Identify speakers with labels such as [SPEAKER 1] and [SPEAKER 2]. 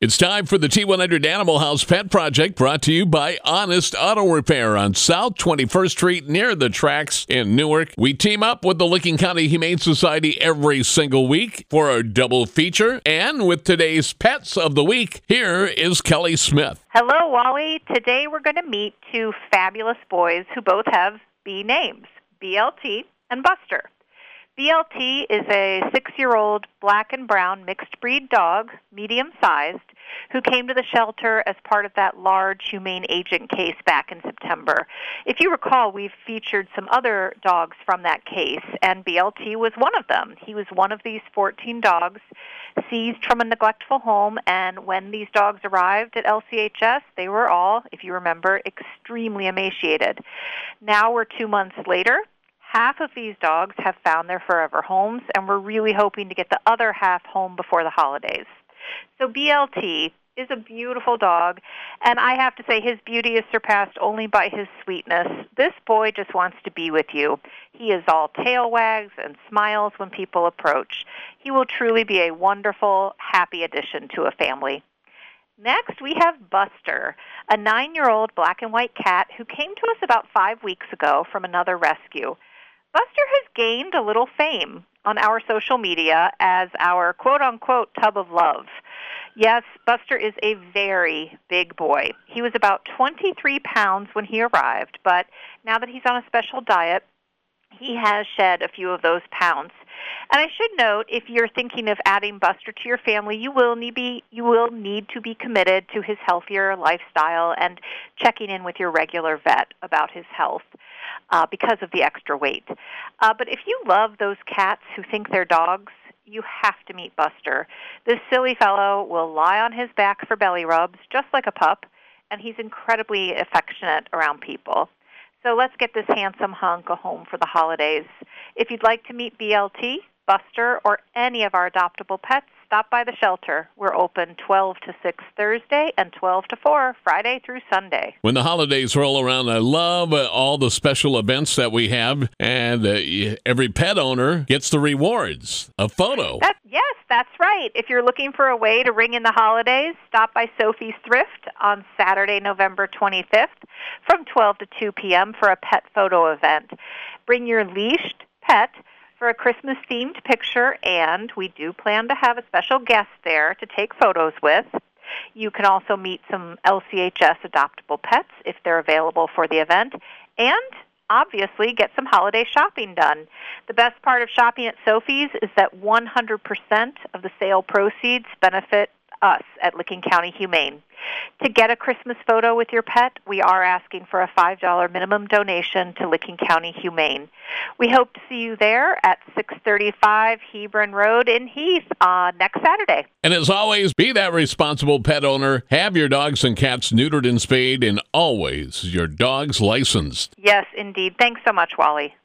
[SPEAKER 1] It's time for the T100 Animal House Pet Project brought to you by Honest Auto Repair on South 21st Street near the tracks in Newark. We team up with the Licking County Humane Society every single week for our double feature. And with today's Pets of the Week, here is Kelley Smith.
[SPEAKER 2] Hello, Wally. Today we're going to meet two fabulous boys who both have B names BLT and Buster. BLT is a six year old black and brown mixed breed dog, medium sized, who came to the shelter as part of that large humane agent case back in September. If you recall, we've featured some other dogs from that case, and BLT was one of them. He was one of these 14 dogs seized from a neglectful home, and when these dogs arrived at LCHS, they were all, if you remember, extremely emaciated. Now we're two months later half of these dogs have found their forever homes, and we're really hoping to get the other half home before the holidays. So BLT is a beautiful dog, and I have to say his beauty is surpassed only by his sweetness. This boy just wants to be with you. He is all tail wags and smiles when people approach. He will truly be a wonderful, happy addition to a family. Next, we have Buster, a nine year old black and white cat who came to us about five weeks ago from another rescue. Buster has gained a little fame on our social media as our quote unquote tub of love. Yes, Buster is a very big boy. He was about 23 pounds when he arrived, but now that he's on a special diet, he has shed a few of those pounds. And I should note, if you're thinking of adding Buster to your family, you will need be you will need to be committed to his healthier lifestyle and checking in with your regular vet about his health uh, because of the extra weight. Uh, but if you love those cats who think they're dogs, you have to meet Buster. This silly fellow will lie on his back for belly rubs, just like a pup, and he's incredibly affectionate around people. So let's get this handsome hunk a home for the holidays. If you'd like to meet BLT, Buster, or any of our adoptable pets, stop by the shelter. We're open 12 to 6 Thursday and 12 to 4 Friday through Sunday.
[SPEAKER 1] When the holidays roll around, I love uh, all the special events that we have, and uh, every pet owner gets the rewards a photo.
[SPEAKER 2] That, yes, that's right. If you're looking for a way to ring in the holidays, stop by Sophie's Thrift on Saturday, November 25th from 12 to 2 p.m. for a pet photo event. Bring your leashed pet for a Christmas themed picture, and we do plan to have a special guest there to take photos with. You can also meet some LCHS adoptable pets if they're available for the event, and obviously get some holiday shopping done. The best part of shopping at Sophie's is that 100% of the sale proceeds benefit us at Licking County Humane. To get a Christmas photo with your pet, we are asking for a $5 minimum donation to Licking County Humane. We hope to see you there at 635 Hebron Road in Heath uh, next Saturday.
[SPEAKER 1] And as always, be that responsible pet owner. Have your dogs and cats neutered and spayed, and always your dogs licensed.
[SPEAKER 2] Yes, indeed. Thanks so much, Wally.